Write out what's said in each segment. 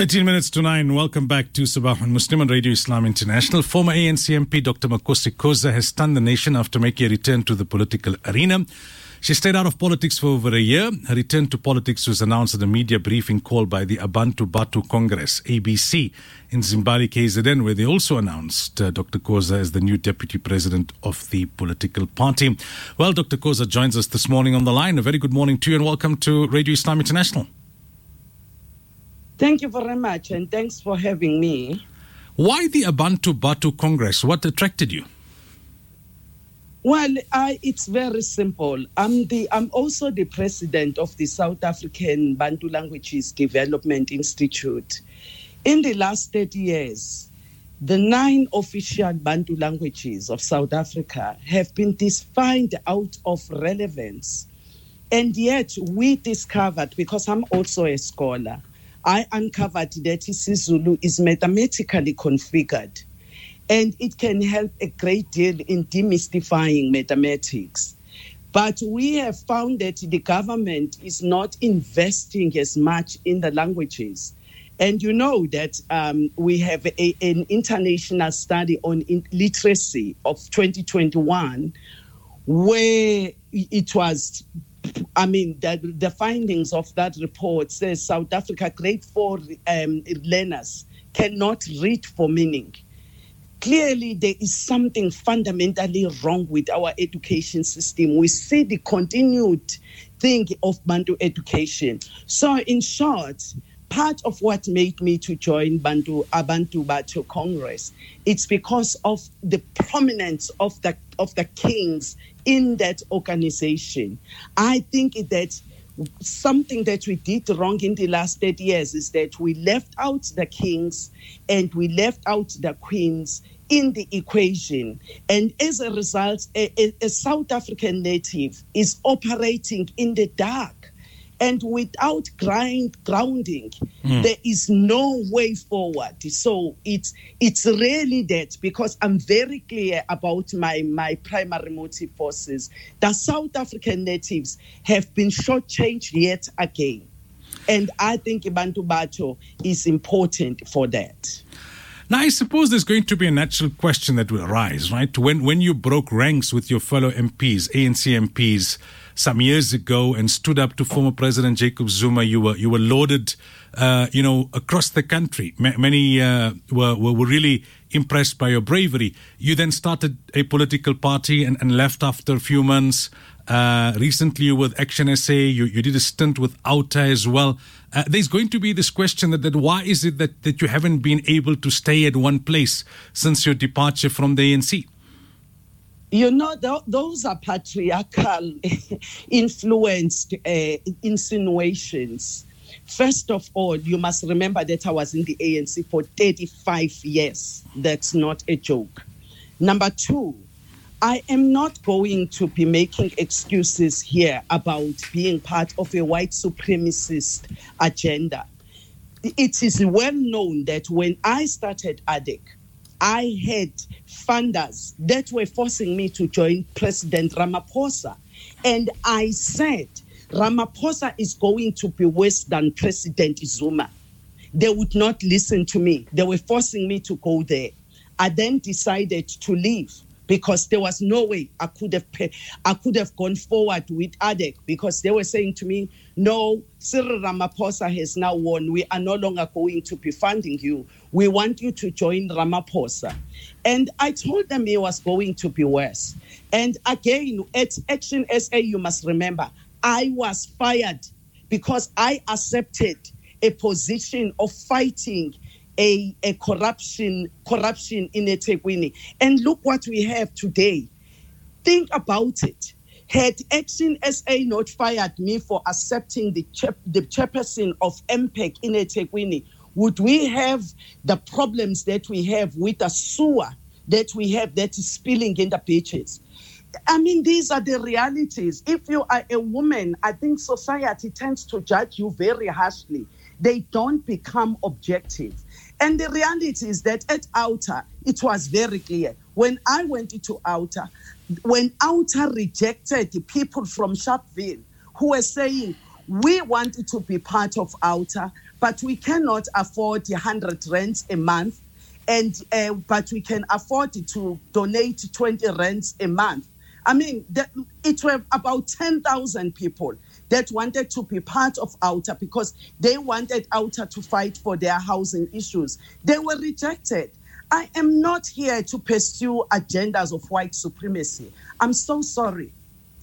13 minutes to 9. Welcome back to Sabah on Muslim on Radio Islam International. Former ANC MP Dr. Makhosi Khoza has stunned the nation after making a return to the political arena. She stayed out of politics for over a year. Her return to politics was announced at a media briefing called by the Abantu Batho Congress, ABC, in Zimbabwe, KZN, where they also announced uh, Dr. Khoza as the new deputy president of the political party. Well, Dr. Khoza joins us this morning on the line. A very good morning to you and welcome to Radio Islam International. Thank you very much, and thanks for having me. Why the Abantu Batho Congress? What attracted you? Well, I, it's very simple. I'm the I'm also the president of the South African Bantu Languages Development Institute. In the last 30 years, the nine official Bantu languages of South Africa have been defined out of relevance. And yet we discovered, because I'm also a scholar, I uncovered that isiZulu is mathematically configured and it can help a great deal in demystifying mathematics. But we have found that the government is not investing as much in the languages. And you know that um, we have a, an international study on literacy of 2021 where it was I mean, the, the, findings of that report says South Africa grade four um, learners cannot read for meaning. Clearly, there is something fundamentally wrong with our education system. We see the continued thing of Bantu education. So, in short, part of what made me to join Bantu Abantu Batho Congress, it's because of the prominence of the of the kings in that organization. I think that something that we did wrong in the last 30 years is that we left out the kings and we left out the queens in the equation. And as a result, a, a, a South African native is operating in the dark and without grind, grounding mm. there is no way forward so it's it's really that because i'm very clear about my my primary motive forces the south african natives have been shortchanged yet again and i think bantu batho is important for that now, I suppose there's going to be a natural question that will arise, right? When when you broke ranks with your fellow MPs, ANC MPs, some years ago and stood up to former President Jacob Zuma, you were you were lauded, uh, you know, across the country. M- many uh, were, were really impressed by your bravery. You then started a political party and, and left after a few months. Uh, recently, with Action SA, you, you did a stint with OUTA as well. Uh, there's going to be this question that, that why is it that, that you haven't been able to stay at one place since your departure from the ANC? You know, th- those are patriarchal influenced uh, insinuations. First of all, you must remember that I was in the ANC for 35 years. That's not a joke. Number two, I am not going to be making excuses here about being part of a white supremacist agenda. It is well known that when I started ADEC, I had funders that were forcing me to join President Ramaphosa. And I said, Ramaphosa is going to be worse than President Zuma. They would not listen to me. They were forcing me to go there. I then decided to leave because there was no way I could have I could have gone forward with ADEC because they were saying to me, no, Cyril Ramaphosa has now won. We are no longer going to be funding you. We want you to join Ramaphosa. And I told them it was going to be worse. And again, at Action SA, you must remember, I was fired because I accepted a position of fighting a, a corruption corruption in eThekwini. And look what we have today. Think about it. Had Action SA not fired me for accepting the, the chairperson of MPAC in eThekwini, would we have the problems that we have with the sewer that we have that is spilling in the beaches? I mean, these are the realities. If you are a woman, I think society tends to judge you very harshly. They don't become objective. And the reality is that at OUTA, it was very clear. When I went into OUTA, when OUTA rejected the people from Sharpeville who were saying, we wanted to be part of OUTA, but we cannot afford 100 rands a month, and uh, but we can afford to donate 20 rands a month. I mean, it were about 10,000 people that wanted to be part of OUTA because they wanted OUTA to fight for their housing issues. They were rejected. I am not here to pursue agendas of white supremacy. I'm so sorry.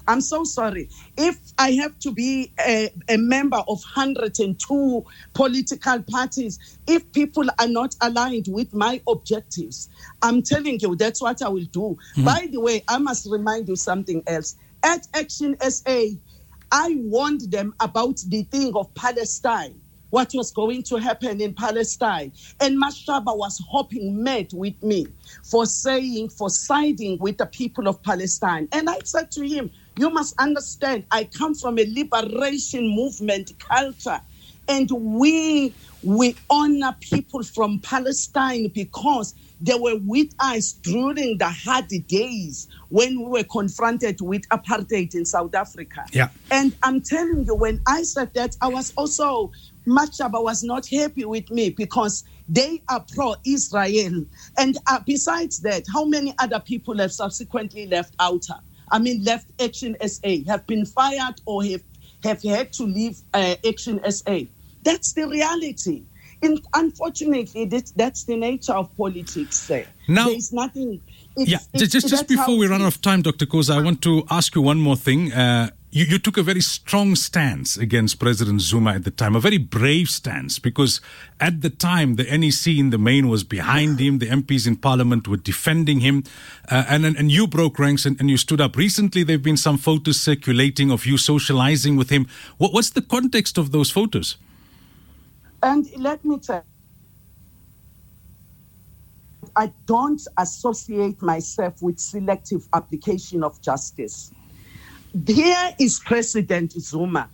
I'm so sorry. If I have to be a, a, member of 102 political parties, if people are not aligned with my objectives, I'm telling you, that's what I will do. Mm-hmm. By the way, I must remind you something else. At Action SA, I warned them about the thing of Palestine what was going to happen in Palestine. And Mashaba was hoping mad with me for saying, for siding with the people of Palestine. And I said to him, You must understand, I come from a liberation movement culture. And we we honor people from Palestine because they were with us during the hard days when we were confronted with apartheid in South Africa. Yeah. And I'm telling you, when I said that, I was also Mashaba was not happy with me because they are pro Israel. And uh, besides that, how many other people have subsequently left OUTA? I mean, left Action SA, have been fired or have, have had to leave uh, Action SA. That's the reality. In, unfortunately, this, that's the nature of politics. There. Now, There's nothing. It's, yeah, it's, just, just before we run out of time, Dr. Khoza, I want to ask you one more thing. Uh, you, you, took a very strong stance against President Zuma at the time, a very brave stance, because at the time the NEC in the main was behind him, the MPs in Parliament were defending him, uh, and, and you broke ranks and, and, you stood up. Recently, there have been some photos circulating of you socializing with him. What, what's the context of those photos? And let me tell I don't associate myself with selective application of justice. Here is President Zuma,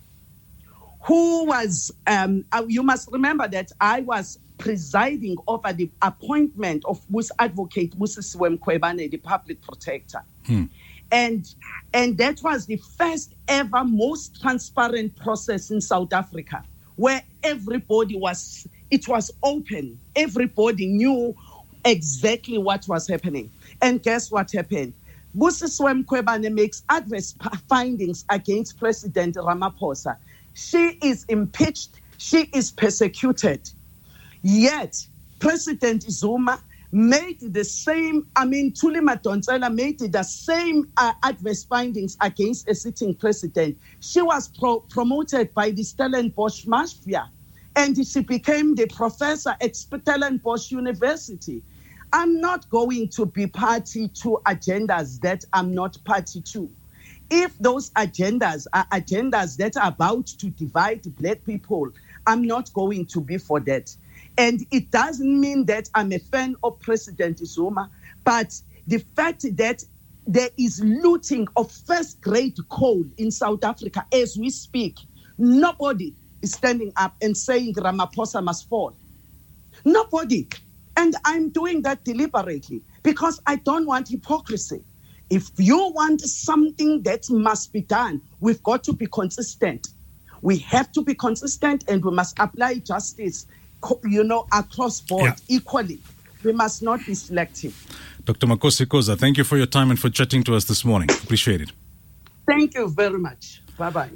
who was, um, uh, you must remember that I was presiding over the appointment of Mus Advocate Busisiwe Mkhwebane, the public protector. Hmm. And, and that was the first ever most transparent process in South Africa where everybody was, it was open. Everybody knew exactly what was happening. And guess what happened? Busisiwe Mkhwebane makes adverse findings against President Ramaphosa. She is impeached, she is persecuted. Yet, President Zuma made the same, I mean, Thuli Madonsela made the same uh, adverse findings against a sitting president. She was pro- promoted by the Stellenbosch Mafia and she became the professor at Stellenbosch University. I'm not going to be party to agendas that I'm not party to. If those agendas are agendas that are about to divide black people, I'm not going to be for that. And it doesn't mean that I'm a fan of President Zuma, but the fact that there is looting of first grade coal in South Africa as we speak, nobody is standing up and saying Ramaphosa must fall. Nobody. And I'm doing that deliberately because I don't want hypocrisy. If you want something that must be done, we've got to be consistent. We have to be consistent and we must apply justice you know, across board yeah. equally. We must not be selective. Dr. Makhosi Khoza, thank you for your time and for chatting to us this morning. Appreciate it. Thank you very much. Bye bye.